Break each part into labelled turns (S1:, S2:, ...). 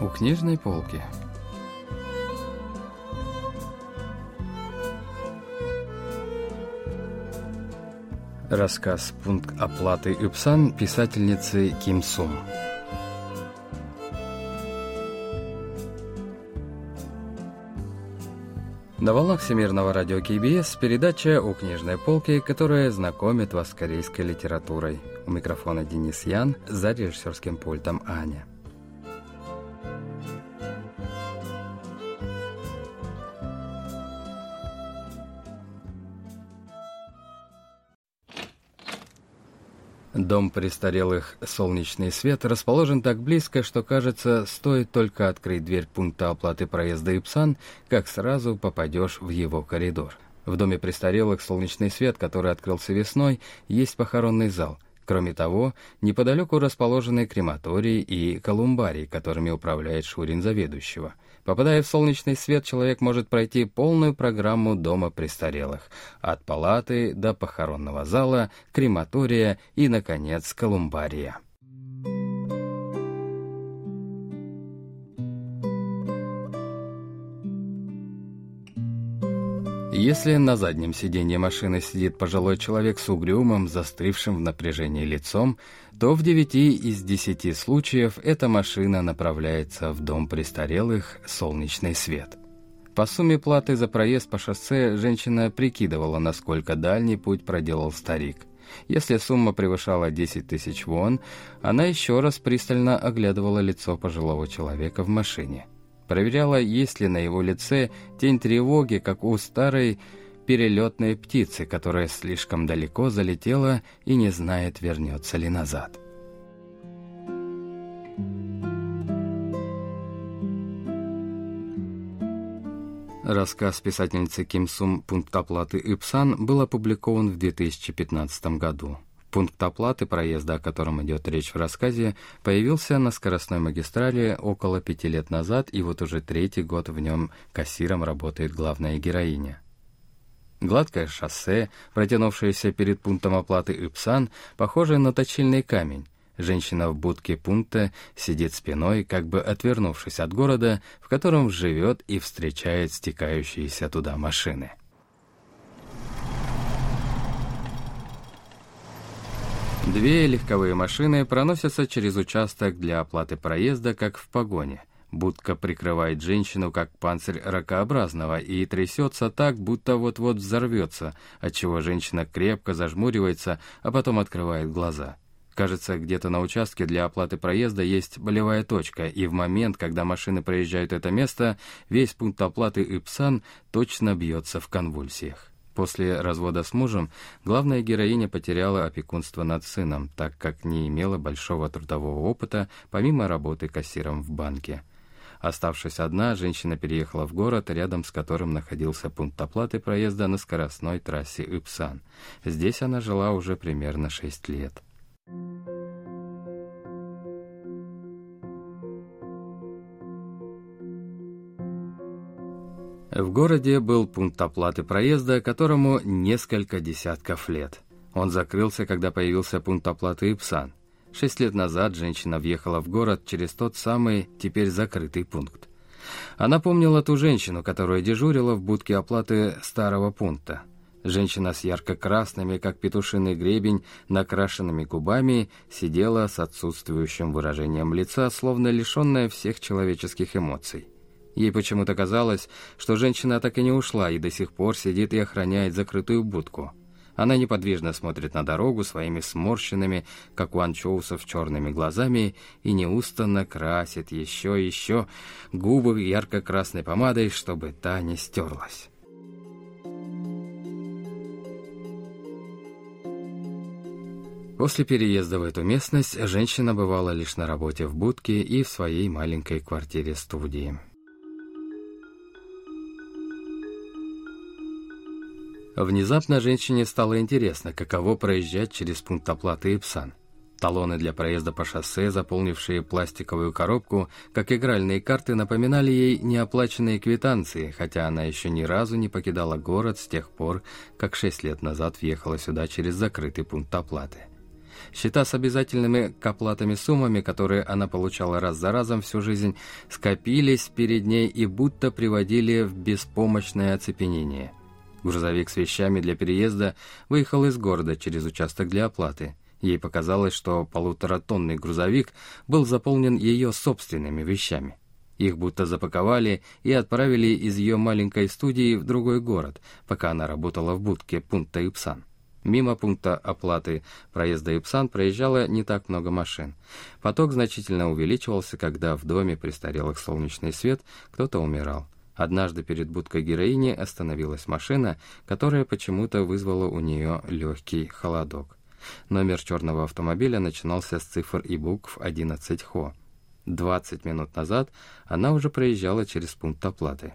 S1: У книжной полки. Рассказ «Пункт оплаты ЮПСАН» писательницы Ким Сум. На волнах Всемирного радио КБС передача «У книжной полки», которая знакомит вас с корейской литературой. У микрофона Денис Ян, за режиссерским пультом Аня. Дом престарелых «Солнечный свет» расположен так близко, что, кажется, стоит только открыть дверь пункта оплаты проезда Ипсан, как сразу попадешь в его коридор. В доме престарелых «Солнечный свет», который открылся весной, есть похоронный зал – Кроме того, неподалеку расположены крематорий и колумбарий, которыми управляет Шурин заведующего. Попадая в солнечный свет, человек может пройти полную программу дома престарелых, от палаты до похоронного зала, крематория и, наконец, колумбария. Если на заднем сиденье машины сидит пожилой человек с угрюмым, застывшим в напряжении лицом, то в девяти из десяти случаев эта машина направляется в дом престарелых «Солнечный свет». По сумме платы за проезд по шоссе женщина прикидывала, насколько дальний путь проделал старик. Если сумма превышала 10 тысяч вон, она еще раз пристально оглядывала лицо пожилого человека в машине – Проверяла, есть ли на его лице тень тревоги, как у старой перелетной птицы, которая слишком далеко залетела и не знает, вернется ли назад. Рассказ писательницы Ким Сум «Пункт оплаты Ипсан» был опубликован в 2015 году. Пункт оплаты проезда, о котором идет речь в рассказе, появился на скоростной магистрали около пяти лет назад, и вот уже третий год в нем кассиром работает главная героиня. Гладкое шоссе, протянувшееся перед пунктом оплаты Ипсан, похоже на точильный камень. Женщина в будке пункта сидит спиной, как бы отвернувшись от города, в котором живет и встречает стекающиеся туда машины. Две легковые машины проносятся через участок для оплаты проезда, как в погоне. Будка прикрывает женщину, как панцирь ракообразного, и трясется так, будто вот-вот взорвется, отчего женщина крепко зажмуривается, а потом открывает глаза. Кажется, где-то на участке для оплаты проезда есть болевая точка, и в момент, когда машины проезжают это место, весь пункт оплаты Ипсан точно бьется в конвульсиях. После развода с мужем главная героиня потеряла опекунство над сыном, так как не имела большого трудового опыта, помимо работы кассиром в банке. Оставшись одна, женщина переехала в город, рядом с которым находился пункт оплаты проезда на скоростной трассе Ипсан. Здесь она жила уже примерно шесть лет. В городе был пункт оплаты проезда, которому несколько десятков лет. Он закрылся, когда появился пункт оплаты Ипсан. Шесть лет назад женщина въехала в город через тот самый, теперь закрытый пункт. Она помнила ту женщину, которая дежурила в будке оплаты старого пункта. Женщина с ярко-красными, как петушиный гребень, накрашенными губами сидела с отсутствующим выражением лица, словно лишенная всех человеческих эмоций. Ей почему-то казалось, что женщина так и не ушла и до сих пор сидит и охраняет закрытую будку. Она неподвижно смотрит на дорогу своими сморщенными, как у анчоусов, черными глазами и неустанно красит еще и еще губы ярко-красной помадой, чтобы та не стерлась. После переезда в эту местность женщина бывала лишь на работе в будке и в своей маленькой квартире-студии. Внезапно женщине стало интересно, каково проезжать через пункт оплаты Ипсан. Талоны для проезда по шоссе, заполнившие пластиковую коробку, как игральные карты, напоминали ей неоплаченные квитанции, хотя она еще ни разу не покидала город с тех пор, как шесть лет назад въехала сюда через закрытый пункт оплаты. Счета с обязательными к оплатами суммами, которые она получала раз за разом всю жизнь, скопились перед ней и будто приводили в беспомощное оцепенение. Грузовик с вещами для переезда выехал из города через участок для оплаты. Ей показалось, что полуторатонный грузовик был заполнен ее собственными вещами. Их будто запаковали и отправили из ее маленькой студии в другой город, пока она работала в будке пункта Ипсан. Мимо пункта оплаты проезда Ипсан проезжало не так много машин. Поток значительно увеличивался, когда в доме престарелых солнечный свет кто-то умирал. Однажды перед будкой героини остановилась машина, которая почему-то вызвала у нее легкий холодок. Номер черного автомобиля начинался с цифр и букв 11 ХО. 20 минут назад она уже проезжала через пункт оплаты.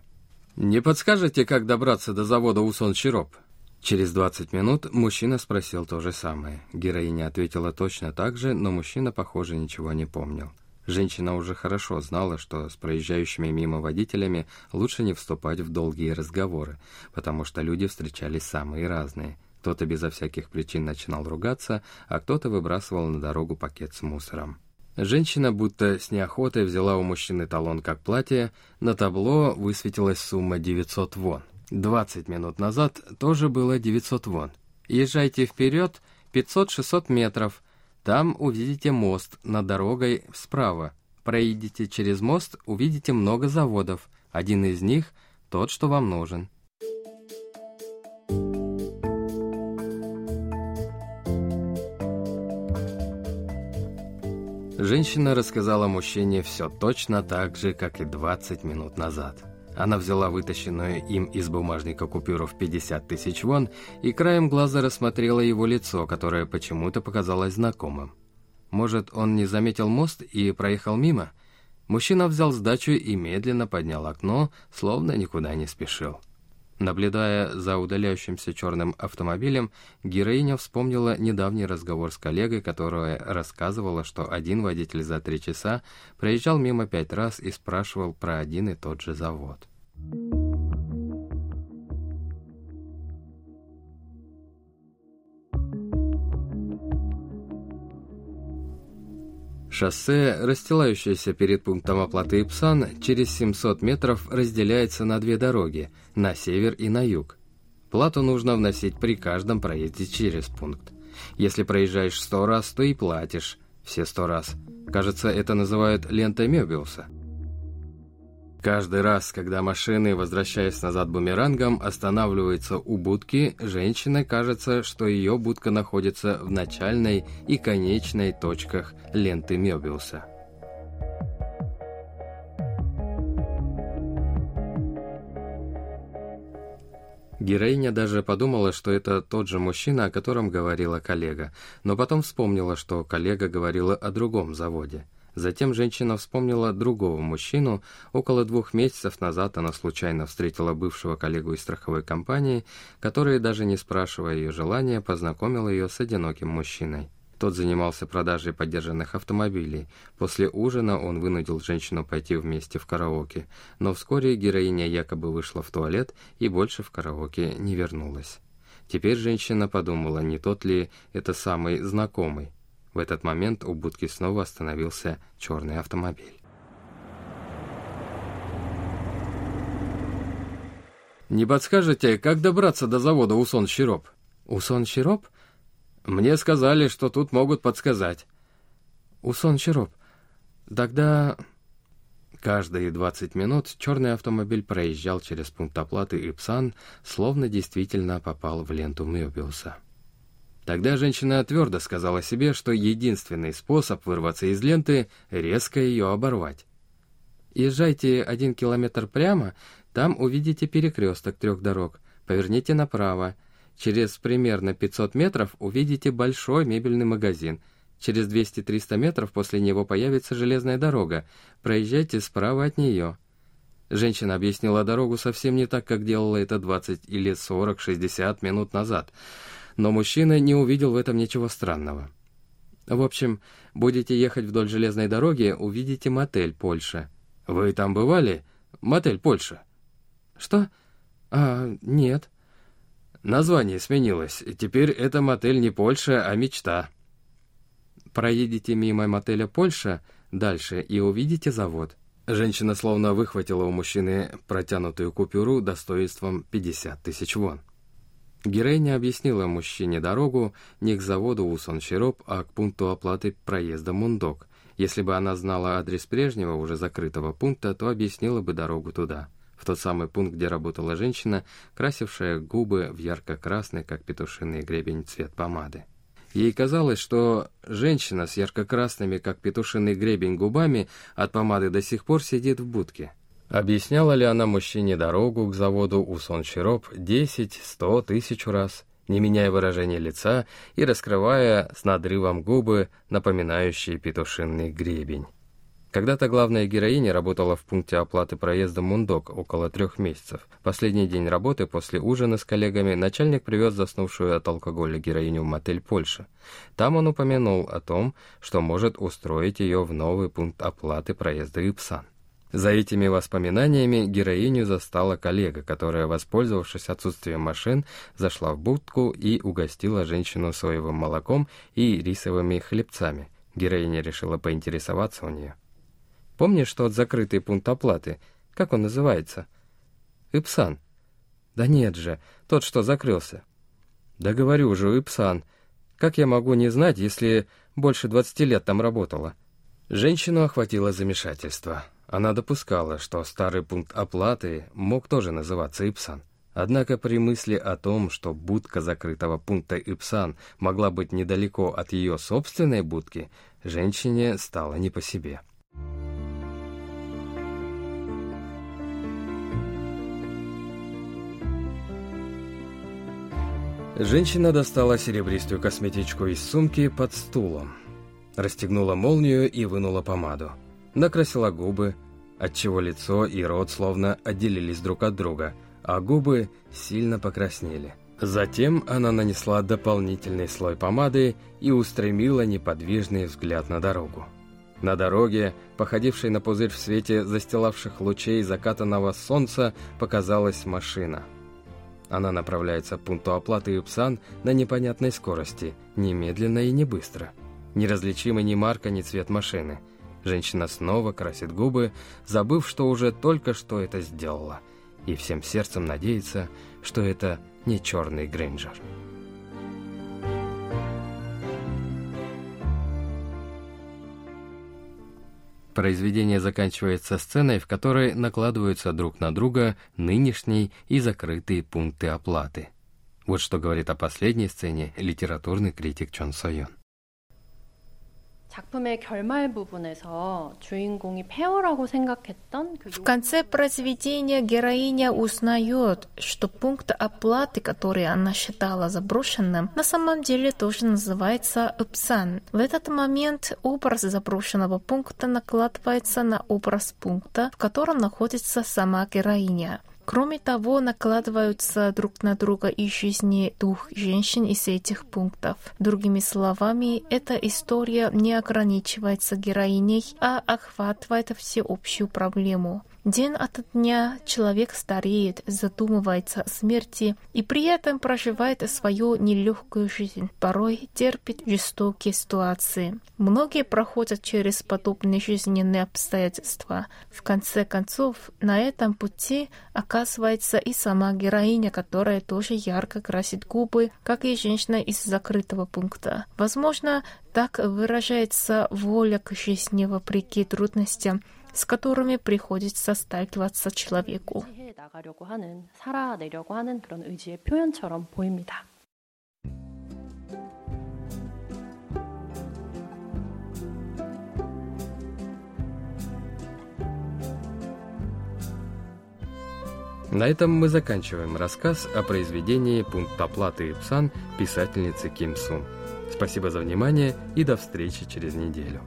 S1: «Не подскажете, как добраться до завода Усон-Чироп?» Через 20 минут мужчина спросил то же самое. Героиня ответила точно так же, но мужчина, похоже, ничего не помнил. Женщина уже хорошо знала, что с проезжающими мимо водителями лучше не вступать в долгие разговоры, потому что люди встречались самые разные. Кто-то безо всяких причин начинал ругаться, а кто-то выбрасывал на дорогу пакет с мусором. Женщина будто с неохотой взяла у мужчины талон как платье, на табло высветилась сумма 900 вон. 20 минут назад тоже было 900 вон. Езжайте вперед 500-600 метров, там увидите мост над дорогой справа. Проедете через мост, увидите много заводов. Один из них – тот, что вам нужен. Женщина рассказала мужчине все точно так же, как и 20 минут назад. Она взяла вытащенную им из бумажника купюру в 50 тысяч вон и краем глаза рассмотрела его лицо, которое почему-то показалось знакомым. Может, он не заметил мост и проехал мимо? Мужчина взял сдачу и медленно поднял окно, словно никуда не спешил. Наблюдая за удаляющимся черным автомобилем, героиня вспомнила недавний разговор с коллегой, которая рассказывала, что один водитель за три часа проезжал мимо пять раз и спрашивал про один и тот же завод. Шоссе, расстилающееся перед пунктом оплаты Ипсан, через 700 метров разделяется на две дороги, на север и на юг. Плату нужно вносить при каждом проезде через пункт. Если проезжаешь 100 раз, то и платишь все 100 раз. Кажется, это называют лентой Мёбиуса – Каждый раз, когда машины, возвращаясь назад бумерангом, останавливаются у будки, женщине кажется, что ее будка находится в начальной и конечной точках ленты Мёбиуса. Героиня даже подумала, что это тот же мужчина, о котором говорила коллега, но потом вспомнила, что коллега говорила о другом заводе – Затем женщина вспомнила другого мужчину. Около двух месяцев назад она случайно встретила бывшего коллегу из страховой компании, который, даже не спрашивая ее желания, познакомил ее с одиноким мужчиной. Тот занимался продажей подержанных автомобилей. После ужина он вынудил женщину пойти вместе в караоке, но вскоре героиня якобы вышла в туалет и больше в караоке не вернулась. Теперь женщина подумала, не тот ли это самый знакомый. В этот момент у будки снова остановился черный автомобиль. «Не подскажете, как добраться до завода Усон-Щироп?» «Усон-Щироп?» «Мне сказали, что тут могут подсказать». «Усон-Щироп. Тогда...» Каждые 20 минут черный автомобиль проезжал через пункт оплаты Ипсан, словно действительно попал в ленту Мёбиуса. Тогда женщина твердо сказала себе, что единственный способ вырваться из ленты — резко ее оборвать. Езжайте один километр прямо, там увидите перекресток трех дорог. Поверните направо. Через примерно 500 метров увидите большой мебельный магазин. Через 200-300 метров после него появится железная дорога. Проезжайте справа от нее. Женщина объяснила дорогу совсем не так, как делала это 20 или 40-60 минут назад но мужчина не увидел в этом ничего странного. В общем, будете ехать вдоль железной дороги, увидите мотель Польша. Вы там бывали? Мотель Польша. Что? А, нет. Название сменилось. Теперь это мотель не Польша, а мечта. проедете мимо мотеля «Польша» дальше и увидите завод. Женщина словно выхватила у мужчины протянутую купюру достоинством 50 тысяч вон. Героиня объяснила мужчине дорогу не к заводу Усон-Щироп, а к пункту оплаты проезда Мундок. Если бы она знала адрес прежнего, уже закрытого пункта, то объяснила бы дорогу туда, в тот самый пункт, где работала женщина, красившая губы в ярко-красный, как петушиный гребень, цвет помады. Ей казалось, что женщина с ярко-красными, как петушиный гребень, губами от помады до сих пор сидит в будке. Объясняла ли она мужчине дорогу к заводу Усон Щироп десять, сто, тысячу раз, не меняя выражения лица и раскрывая с надрывом губы, напоминающие петушиный гребень. Когда-то главная героиня работала в пункте оплаты проезда Мундок около трех месяцев. Последний день работы после ужина с коллегами начальник привез заснувшую от алкоголя героиню в мотель Польша. Там он упомянул о том, что может устроить ее в новый пункт оплаты проезда Ипсан. За этими воспоминаниями героиню застала коллега, которая, воспользовавшись отсутствием машин, зашла в будку и угостила женщину соевым молоком и рисовыми хлебцами. Героиня решила поинтересоваться у нее. Помнишь тот закрытый пункт оплаты? Как он называется? Ипсан. Да нет же, тот, что закрылся. Да говорю же, Ипсан. Как я могу не знать, если больше двадцати лет там работала? Женщину охватило замешательство. Она допускала, что старый пункт оплаты мог тоже называться Ипсан. Однако при мысли о том, что будка закрытого пункта Ипсан могла быть недалеко от ее собственной будки, женщине стало не по себе. Женщина достала серебристую косметичку из сумки под стулом, расстегнула молнию и вынула помаду. Накрасила губы, отчего лицо и рот словно отделились друг от друга, а губы сильно покраснели. Затем она нанесла дополнительный слой помады и устремила неподвижный взгляд на дорогу. На дороге, походившей на пузырь в свете застилавших лучей закатанного солнца, показалась машина – она направляется к пункту оплаты Юпсан на непонятной скорости, немедленно и не быстро. Неразличимы ни марка, ни цвет машины. Женщина снова красит губы, забыв, что уже только что это сделала, и всем сердцем надеется, что это не черный Грейнджер. Произведение заканчивается сценой, в которой накладываются друг на друга нынешние и закрытые пункты оплаты. Вот что говорит о последней сцене литературный критик Чон Сойон.
S2: В конце произведения героиня узнает, что пункт оплаты, который она считала заброшенным, на самом деле тоже называется Ипсан. В этот момент образ заброшенного пункта накладывается на образ пункта, в котором находится сама героиня. Кроме того, накладываются друг на друга и жизни двух женщин из этих пунктов. Другими словами, эта история не ограничивается героиней, а охватывает всеобщую проблему. День ото дня человек стареет, задумывается о смерти и при этом проживает свою нелегкую жизнь, порой терпит жестокие ситуации. Многие проходят через подобные жизненные обстоятельства. В конце концов, на этом пути оказывается и сама героиня, которая тоже ярко красит губы, как и женщина из закрытого пункта. Возможно, так выражается воля к жизни вопреки трудностям, с которыми приходится сталкиваться человеку.
S1: На этом мы заканчиваем рассказ о произведении «Пункт оплаты Ипсан» писательницы Ким Сун. Спасибо за внимание и до встречи через неделю.